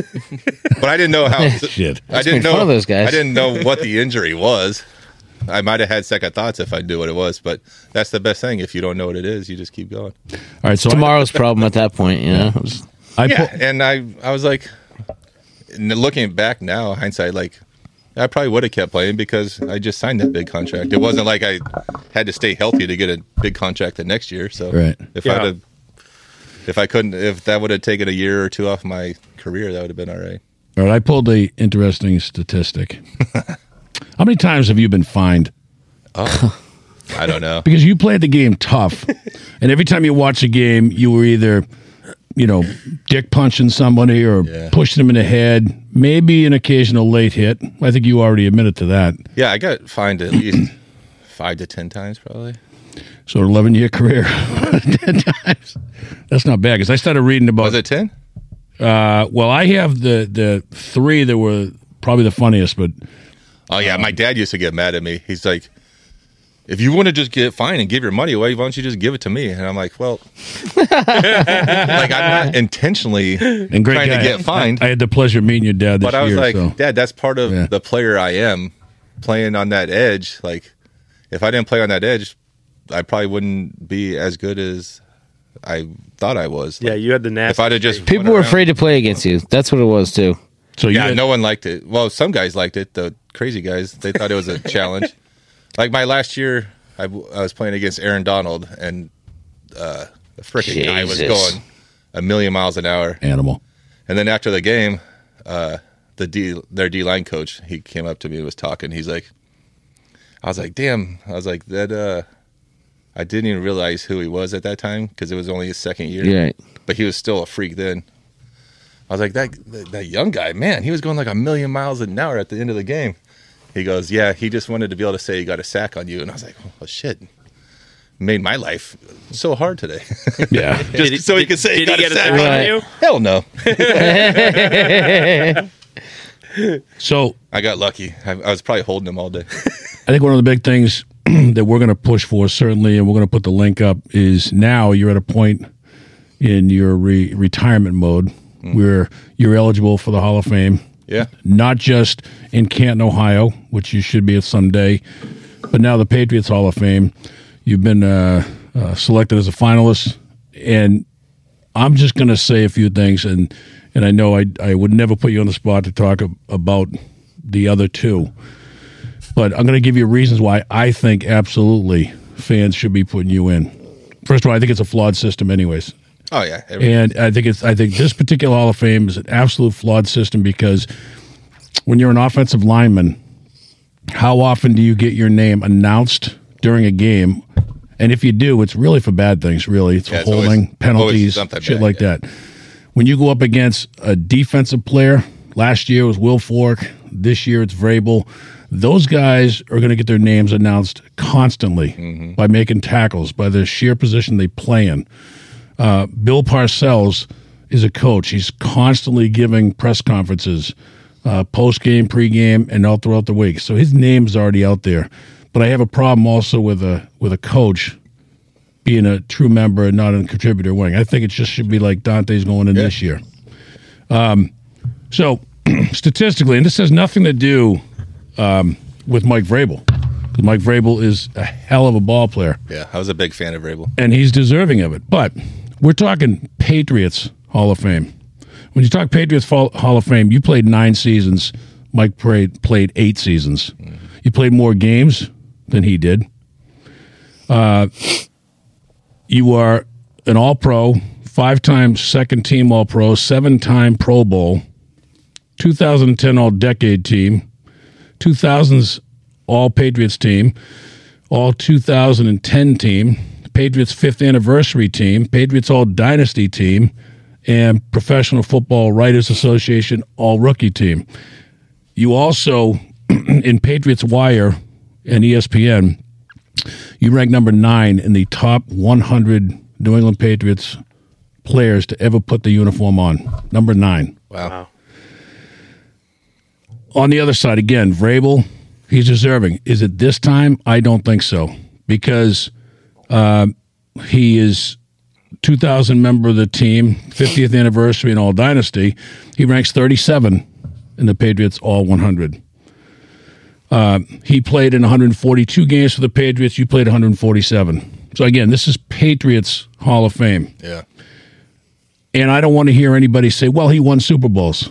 but I didn't know how. Shit. I didn't know fun of those guys. I didn't know what the injury was. I might have had second thoughts if I knew what it was, but that's the best thing. If you don't know what it is, you just keep going. All right, so I- Tomorrow's problem at that point. You know. I, yeah, pull- and I I was like, looking back now, hindsight, like I probably would have kept playing because I just signed that big contract. It wasn't like I had to stay healthy to get a big contract the next year. So Right. if Yeah. I'd have, if I couldn't, if that would have taken a year or two off my career, that would have been all right. all right, I pulled a interesting statistic. How many times have you been fined? Oh, I don't know. Because you played the game tough, and every time you watch a game, you were either, you know, dick punching somebody or Yeah. pushing them in the head. Maybe an occasional late hit. I think you already admitted to that. Yeah, I got fined at least five to ten times, probably. So, eleven year career, ten times. That's not bad. Because I started reading about Was it ten? Uh, well, I have the the three that were probably the funniest, but Oh yeah, my dad used to get mad at me. He's like, "If you want to just get fined and give your money away, why don't you just give it to me?" And I'm like, "Well, like I'm not intentionally and great trying guy. to get fined, I had the pleasure of meeting your dad this but I was year. like, so. Dad, that's part of Yeah. the player I am, playing on that edge. Like, if I didn't play on that edge, I probably wouldn't be as good as I thought I was. Yeah, you had the nasty. if I'd have just People were around- afraid to play against you. That's what it was too. so you Yeah, had- no one liked it. Well, some guys liked it. The crazy guys, they thought it was a challenge. Like my last year, I was playing against Aaron Donald, and uh, the freaking guy was going a million miles an hour. animal. And then after the game, uh, the D their D line coach he came up to me and was talking. He's like, I was like, damn. I was like that. uh I didn't even realize who he was at that time because it was only his second year You're but he was still a freak then. I was like, that, that that young guy, man, he was going like a million miles an hour at the end of the game. He goes, yeah, he just wanted to be able to say he got a sack on you, and I was like, oh shit, made my life so hard today. Yeah. just Did so he did- could say he got he a get a sack sack on on you. you? Hell no, so I got lucky. I, I was probably holding him all day. I think one of the big things that we're going to push for, certainly, and we're going to put the link up, is now you're at a point in your re- retirement mode where you're eligible for the Hall of Fame. Yeah, not just in Canton, Ohio, which you should be at someday, but now the Patriots Hall of Fame. You've been uh, uh, selected as a finalist, and I'm just going to say a few things, and and I know I I would never put you on the spot to talk ab- about the other two, but I'm going to give you reasons why I think absolutely fans should be putting you in. First of all, I think it's a flawed system, anyways. Oh yeah, And I think it's I think this particular Hall of Fame is an absolute flawed system because when you're an offensive lineman, how often do you get your name announced during a game? And if you do, it's really for bad things. Really, it's Yeah, for it's always- holding, always penalties, shit bad, like yeah. that. When you go up against a defensive player, last year it was Wilfork. This year it's Vrabel. Those guys are going to get their names announced constantly Mm-hmm. by making tackles, by the sheer position they play in. Uh, Bill Parcells is a coach. He's constantly giving press conferences, uh, post game, pre game, and all throughout the week. So his name's already out there. But I have a problem also with a with a coach being a true member and not a contributor wing. I think it just should be like Dante's going in Yeah. this year. Um, so statistically, and this has nothing to do um, with Mike Vrabel. Mike Vrabel is a hell of a ball player yeah, I was a big fan of Vrabel. and he's deserving of it. But we're talking Patriots Hall of Fame. When you talk Patriots Hall Hall of Fame, you played nine seasons. Mike played played eight seasons. You played more games than he did. Uh, you are an All Pro, five time second team All Pro, seven time Pro Bowl, 2010 All Decade Team, 2000s All Patriots Team, All 2010 Team, Patriots fifth anniversary team, Patriots All Dynasty team, and Professional Football Writers Association All Rookie team. You also, in Patriots Wire and ESPN, you rank number nine in the top 100 New England Patriots players to ever put the uniform on. Number nine. Wow. On the other side, again, Vrabel, he's deserving. Is it this time? I don't think so because uh, he is 2000 member of the team, 50th anniversary in All Dynasty. He ranks 37 in the Patriots All 100. Uh, he played in 142 games for the Patriots. You played 147. So again, this is Patriots Hall of Fame. Yeah. And I don't want to hear anybody say, well, he won Super Bowls.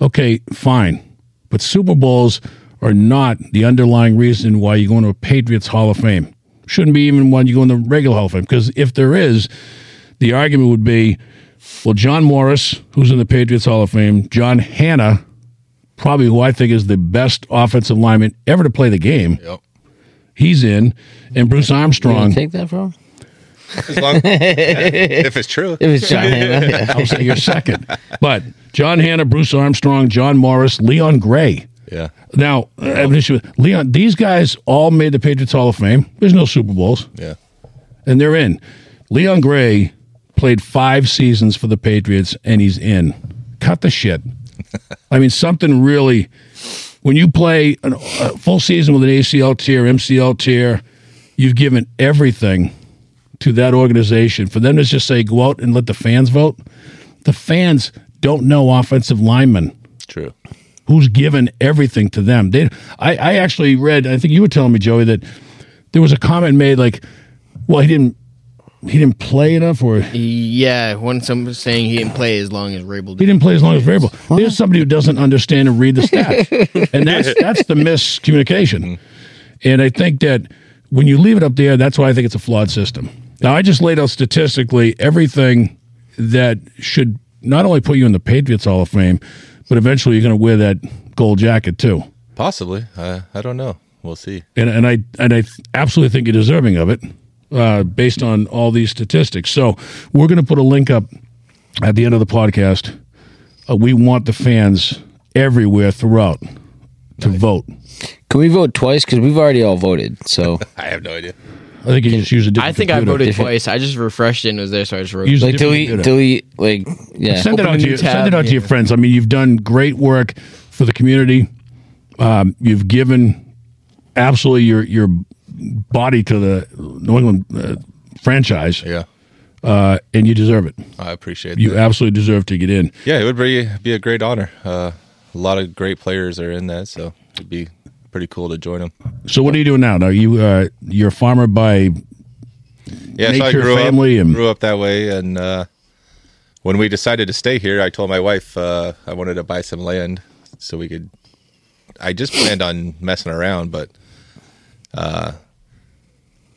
Okay, fine. But Super Bowls are not the underlying reason why you go into a Patriots Hall of Fame. Shouldn't be even when you go in the regular Hall of Fame. Because if there is, the argument would be, well, Jon Morris, who's in the Patriots Hall of Fame, John Hannah, probably who I think is the best offensive lineman ever to play the game, Yep. he's in, and Bruce Where Armstrong. you take that from? As long, yeah, if it's true. It was John Hannah. Yeah. I'll say you're second. But John Hannah, Bruce Armstrong, Jon Morris, Leon Gray. Yeah. Now, I have an issue with Leon. These guys all made the Patriots Hall of Fame. There's no Super Bowls, Yeah. and they're in. Leon Gray played five seasons for the Patriots, and he's in. Cut the shit. I mean, something really. When you play a full season with an ACL tear, MCL tear, you've given everything to that organization. For them to just say, go out and let the fans vote, the fans don't know offensive linemen True. who's given everything to them. They, I, I actually read. I think you were telling me, Joey, that there was a comment made like, "Well, he didn't, he didn't play enough, or Yeah, when someone was saying he didn't play as long as Vrabel did. He didn't play as long as Vrabel." There's somebody who doesn't understand and read the stats, and that's that's the miscommunication. And I think that when you leave it up there, that's why I think it's a flawed system. Now, I just laid out statistically everything that should not only put you in the Patriots Hall of Fame, but eventually you're going to wear that gold jacket too. Possibly. I I don't know. We'll see. and and I and I absolutely think you're deserving of it, uh, based on all these statistics. So we're going to put a link up at the end of the podcast. Uh, we want the fans everywhere throughout to vote. Can we vote twice? Because we've already all voted. So I have no idea. I think you just use a different. I think I computer. voted Different- twice. I just refreshed it and it was there, so I just wrote. Use a like, different delete, computer. delete, like, yeah. Send it Open out to new your, send it out to your yeah. friends. I mean, you've done great work for the community. Um, you've given absolutely your your body to the New England uh, franchise, Yeah. uh, and you deserve it. I appreciate You that. absolutely deserve to get in. Yeah, it would be be a great honor. Uh, a lot of great players are in that, so it'd be pretty cool to join them. So what are you doing now? Now you uh, you're a farmer by Yeah, so I Nature, grew family, up and- grew up that way, and uh, when we decided to stay here, I told my wife uh, I wanted to buy some land so we could. I just planned on messing around, but uh,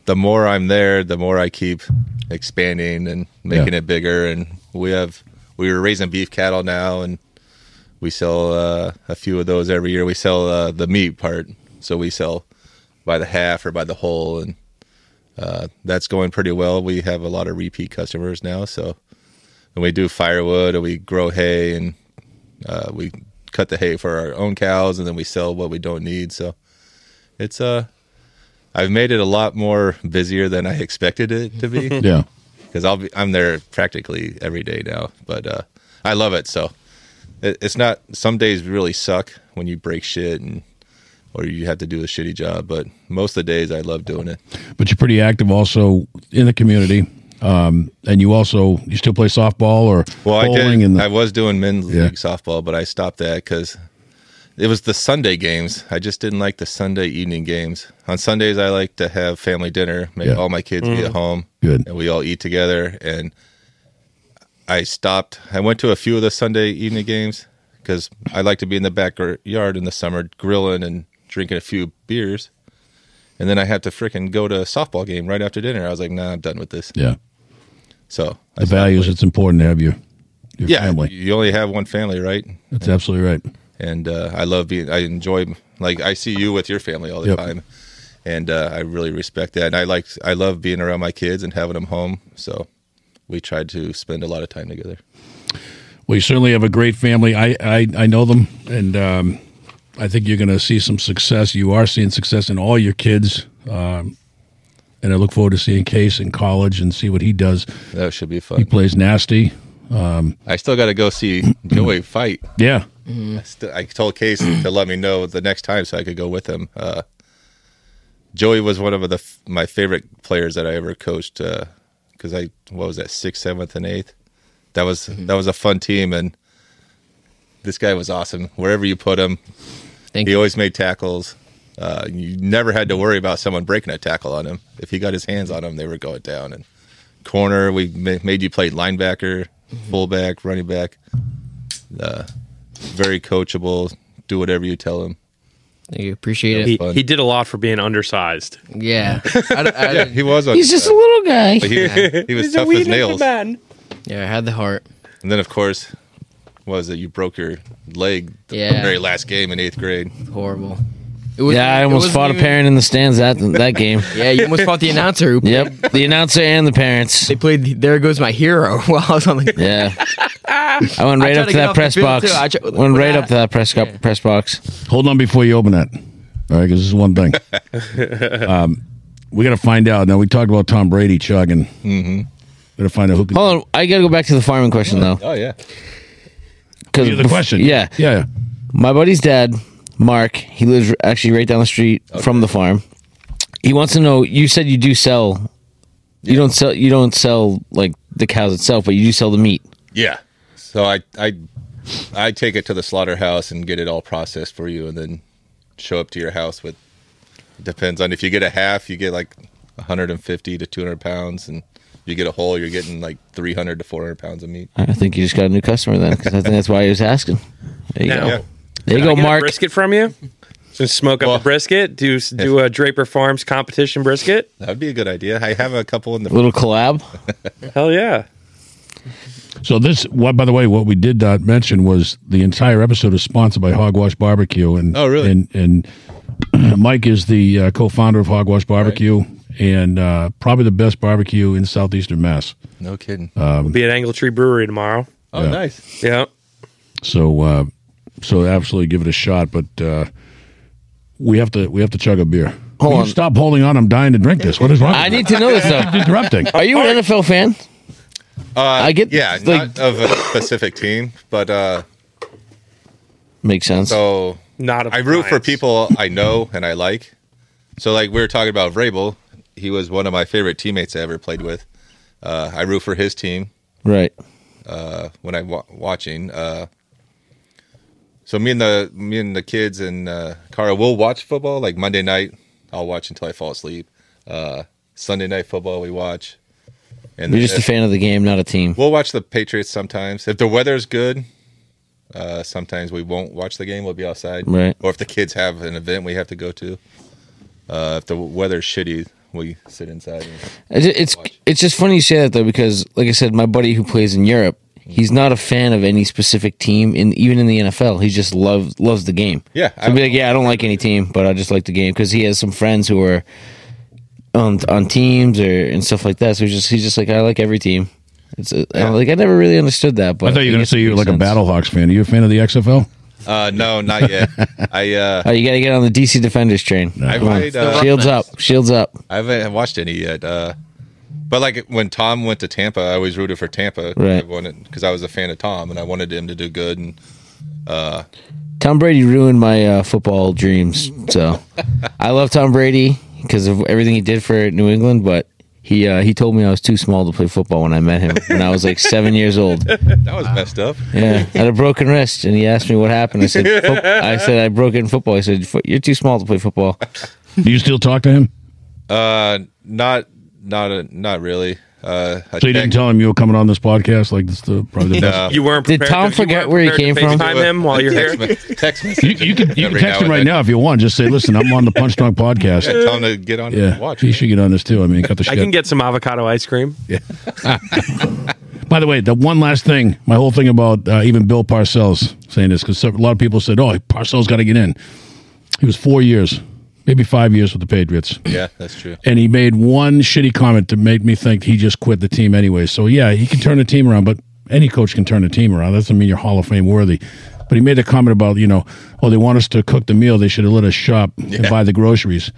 the more I'm there, the more I keep expanding and making Yeah. it bigger. And we have we were raising beef cattle now, and we sell uh, a few of those every year. We sell uh, the meat part, so we sell by the half or by the whole, and uh, that's going pretty well. We have a lot of repeat customers now, so and we do firewood and we grow hay and uh, we cut the hay for our own cows, and then we sell what we don't need. So it's uh, I've made it a lot more busier than I expected it to be Yeah. because I'll be I'm there practically every day now. But uh, I love it. So it, it's not. Some days really suck when you break shit and or you have to do a shitty job. But most of the days I love doing it. But you're pretty active also in the community. Um, and you also you still play softball or Well, I did. the, I was doing men's Yeah. league softball, but I stopped that because it was the Sunday games. I just didn't like the Sunday evening games. On Sundays, I like to have family dinner, make Yeah. all my kids be at home, Good. and we all eat together. And I stopped. I went to a few of the Sunday evening games because I like to be in the backyard in the summer, grilling and drinking a few beers. And then I had to freaking go to a softball game right after dinner. I was like, "Nah, I'm done with this." yeah. So I The values it's important to have your your yeah, family. you only have one family, right? That's absolutely right. and uh, I love being. I enjoy like I see you with your family all the Yep. time, and uh, I really respect that. And I like I love being around my kids and having them home. So we tried to spend a lot of time together. Well, you certainly have a great family. I I, I know them, and um, I think you're going to see some success. You are seeing success in all your kids, um, and I look forward to seeing Case in college and see what he does. That should be fun. He plays nasty. I still got to go see Joey fight. Yeah, I, st- I told Case to let me know the next time so I could go with him. Uh, Joey was one of the f- my favorite players that I ever coached because I what was that sixth, seventh, and eighth. That was that was a fun team, and this guy was awesome. Wherever you put him, Thank he you. always made tackles. Uh, you never had to worry about someone breaking a tackle on him. If he got his hands on him, they were going down. And corner, we ma- made you play linebacker, fullback, running back. Uh, very coachable. Do whatever you tell him. Thank you. Appreciate it. He, he did a lot for being undersized. yeah. I, d- I Yeah, d- he was. On, He's just a little guy. but he, he was tough as nails. And yeah, I had the heart. And then, of course, was it you broke your leg the Yeah. very last game in eighth grade? Horrible. It was, Yeah, I almost wasn't fought a parent in the stands that that game. Yeah, you almost fought the announcer. Who Yep, the announcer and the parents. They played "There Goes My Hero" while I was on the. Yeah, I went right tried up to to that press box. I tr- Went right that- up to that press Yeah. press box. hold on before you open that. All right, because this is one thing. um, we got to find out. Now we talked about Tom Brady chugging. Mm-hmm. Got to find out who can. Hold on, I got to go back to the farming question though. Oh yeah, Because the question. Yeah, yeah. my buddy's dad, Mark, he lives actually right down the street from the farm. He wants to know. You said you do sell. You don't sell. You don't sell like the cows itself, but you do sell the meat. yeah. So I I I take it to the slaughterhouse and get it all processed for you, and then show up to your house with. Depends on if you get a half, you get like 150 to 200 pounds, and you get a whole, you're getting like 300 to 400 pounds of meat. I think you just got a new customer then, because I think that's why he was asking. There you Now, go. Yeah. There you Can I go, get a Mark. brisket from you. Just smoke up Well, a brisket. Do do a Draper Farms competition brisket. That'd be a good idea. I have a couple in the Little collab. Hell yeah! So this, what by the way, what we did not mention was the entire episode is sponsored by Hogwash Barbecue, and Oh, really? And and Mike is the uh, co-founder of Hogwash Barbecue, and uh, probably the best barbecue in southeastern Mass. No kidding. we'll Be at Angle Tree Brewery tomorrow. oh, yeah. nice. Yeah. So uh, so absolutely give it a shot, but uh, we have to we have to chug a beer. Hold Will you on. stop holding on. I'm dying to drink this. What is wrong? I with need to know this you? though. interrupting. Are you an NFL fan? Uh, I get, yeah, like- not of a specific team, but uh, Makes sense. so Not. I root for people I know and I like. So, like we were talking about Vrabel, he was one of my favorite teammates I ever played with. Uh, I root for his team right. uh, when I'm wa- watching. Uh, so me and the me and the kids and uh, Cara will watch football. Like Monday night, I'll watch until I fall asleep. Uh, Sunday night football we watch. And You're then just a fan of the game, not a team. We'll watch the Patriots sometimes. If the weather's good, uh, sometimes we won't watch the game. We'll be outside. Right. Or if the kids have an event we have to go to. Uh, if the weather's shitty, we sit inside. It's it's, it's just funny you say that though because like I said, my buddy who plays in Europe, he's not a fan of any specific team in even in the NFL. He just loves loves the game. Yeah, so I'd be like, yeah, I don't like any team, but I just like the game because he has some friends who are on on teams or and stuff like that. So he's just he's just like I like every team. It's a, Yeah. like I never really understood that. But I thought you were going to say you're makes like a sense. Battlehawks fan. Are you a fan of the XFL? uh, no, not yet. I uh, Oh, you got to get on the DC Defenders train. I Come on. might, uh, Shields up, shields up. I haven't watched any yet. Uh, but like when Tom went to Tampa, I always rooted for Tampa. Right. I wanted because I was a fan of Tom and I wanted him to do good. And Tom Brady ruined my uh, football dreams. So I love Tom Brady because of everything he did for New England, but he uh, he told me I was too small to play football when I met him when I was like seven years old. that was messed up. Yeah, I had a broken wrist, and he asked me what happened. I said, "Foot- I said I broke it in football. I said, you're too small to play football. Do you still talk to him? Uh, not not a, not really. Uh, I So you didn't tell him you were coming on this podcast? Like this, the probably the best. No. You weren't. Did Tom to, forget where he came from? FaceTime him while you're here. text, me- You, you could you can text him right now if you want. Just say, "Listen, I'm on the Punch Drunk podcast." Yeah, tell him to get on Yeah, and watch. he should get on this too. I mean, cut the I can get some avocado ice cream. Yeah. By the way, the one last thing, my whole thing about uh, even Bill Parcells saying this because a lot of people said, "Oh, Parcells got to get in." He was four years, maybe five years with the Patriots, Yeah, that's true. and he made one shitty comment to make me think he just quit the team anyway. So yeah, he can turn a team around, but any coach can turn a team around. That doesn't mean you're Hall of Fame worthy. But he made a comment about you know, oh, they want us to cook the meal. They should have let us shop and buy the groceries.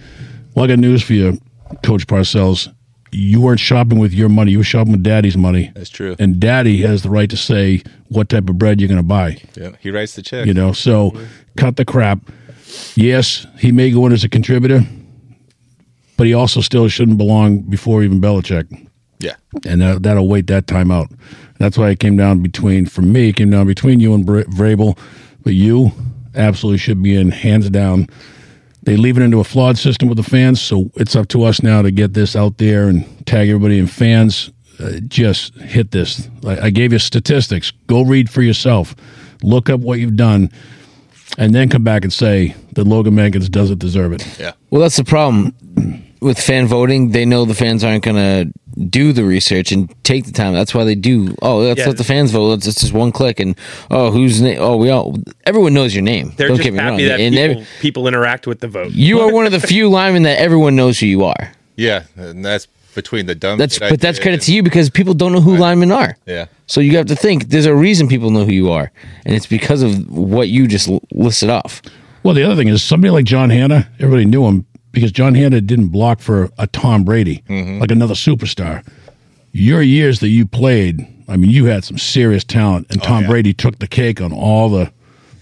Well, I got news for you, Coach Parcells. You weren't shopping with your money. You were shopping with Daddy's money. That's true. And Daddy has the right to say what type of bread you're going to buy. Yeah, he writes the check. You know, so cut the crap. Yes, he may go in as a contributor, but he also still shouldn't belong before even Belichick. Yeah, And that, that'll wait that time out. That's why it came down between, for me, it came down between you and Bra- Vrabel. But you absolutely should be in, hands down. They leave it into a flawed system with the fans, so it's up to us now to get this out there and tag everybody and fans. Uh, just hit this. I, I gave you statistics. Go read for yourself. Look up what you've done, and then come back and say that Logan Mankins doesn't deserve it. yeah. Well, that's the problem with fan voting. They know the fans aren't going to do the research and take the time. That's why they do. Oh, let's Yeah. let the fans vote. Let's it's just one click and oh, whose name? Oh, we all. Everyone knows your name. They're Don't just get me wrong. that And people, every- people interact with the vote. you are one of the few linemen that everyone knows who you are. Yeah, and that's between the dumb. That's shit I but that's did credit to you because people don't know who linemen are. Yeah, So you have to think there's a reason people know who you are, and it's because of what you just l- listed off. Well, the other thing is somebody like John Hannah, everybody knew him because John Hannah didn't block for a Tom Brady, like another superstar. Your years that you played, I mean, you had some serious talent, and Tom yeah. Brady took the cake on all the,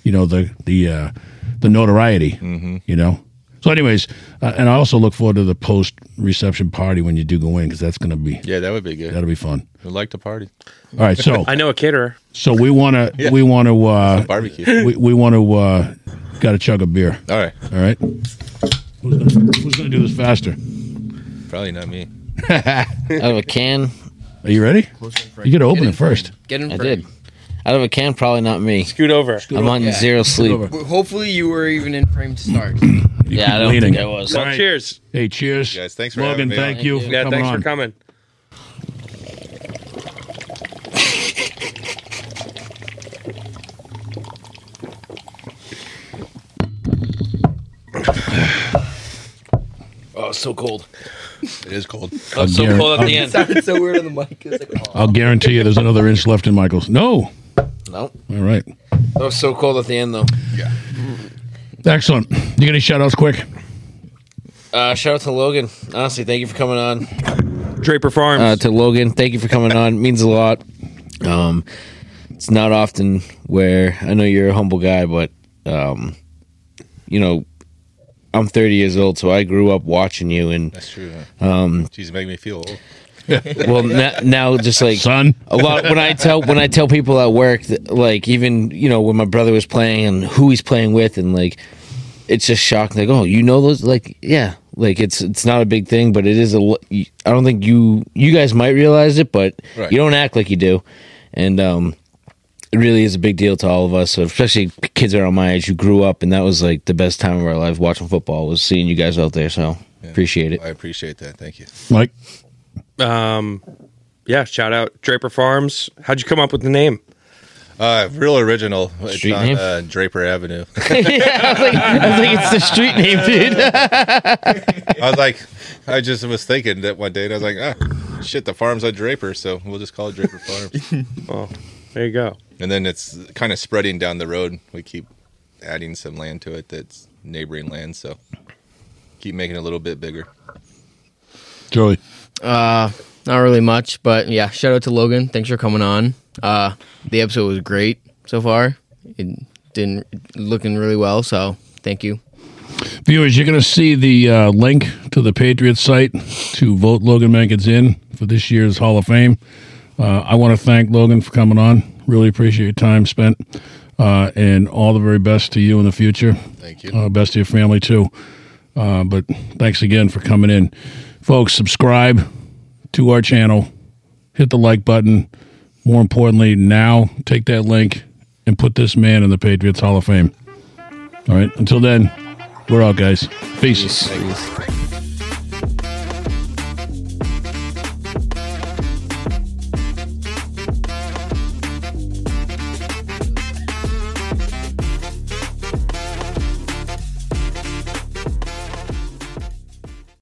you know, the the uh, the notoriety. You know. So, anyways, uh, and I also look forward to the post reception party when you do go in because that's going to be yeah, that would be good. that'll be fun. We'd like to party. All right, so I know a caterer. so we want to Yeah. we want to uh, Barbecue. we, we want to uh, got to chug a beer. All right, All right. Who's gonna, do this faster? probably not me. Out of a can, Are you ready? You got to open it first. Get in I frame. did. Out of a can, probably not me. Scoot over. I'm on Yeah. zero sleep. Well, Hopefully, you were even in frame to start. Yeah, I don't leaning. think I was. Well, All right. cheers. Hey, cheers, Guys, thanks for Logan. having me Thank on. you Thank for Yeah, coming thanks on. for coming. Oh, it's so cold. It is cold. Oh, so guarantee- cold at the end. It sounded so weird on the mic. It like, oh. I'll guarantee you, there's another inch left in Michael's. No. No, All right. That was so cold at the end though. Yeah. Excellent. You got any shout outs quick? Uh, shout out to Logan. Honestly, thank you for coming on. Draper Farms. Uh, to Logan, thank you for coming on. It means a lot. Um, it's not often where I know you're a humble guy, but um, you know, I'm 30 years old, so I grew up watching you, and That's true. Huh? Um, Jeez, make me feel old. well, now, now just like Son. a lot when I tell when I tell people at work, that, like even you know when my brother was playing and who he's playing with, and like it's just shocking. Like, oh, you know those? Like, yeah, like it's it's not a big thing, but it is a. I don't think you you guys might realize it, but Right. you don't act like you do, and um, it really is a big deal to all of us, especially kids around my age who grew up, and that was like the best time of our life watching football was seeing you guys out there. So appreciate it. I appreciate that. Thank you. Mike. Um, yeah, shout out Draper Farms. How'd you come up with the name? Uh, real original. It's Street on name? uh, Draper Avenue. yeah, I was, like, I was like, it's the street name, dude. I was like, I just was thinking that one day, and I was like, ah, shit, the farm's on Draper, so we'll just call it Draper Farms. Oh, there you go. and then it's kind of spreading down the road. We keep adding some land to it that's neighboring land, so keep making it a little bit bigger. Joey. Uh, not really much, but yeah, shout out to Logan. Thanks for coming on. Uh, the episode was great so far. It didn't looking really well, so thank you. Viewers, you're going to see the uh, link to the Patriots site to vote Logan Mankins in for this year's Hall of Fame. Uh, I want to thank Logan for coming on. Really appreciate your time spent, uh, and all the very best to you in the future. Thank you. Uh, best to your family too. Uh, but thanks again for coming in, folks. Subscribe to our channel. Hit the like button. More importantly, now take that link and put this man in the Patriots Hall of Fame. All right. Until then, we're out, guys. Peace. Peace.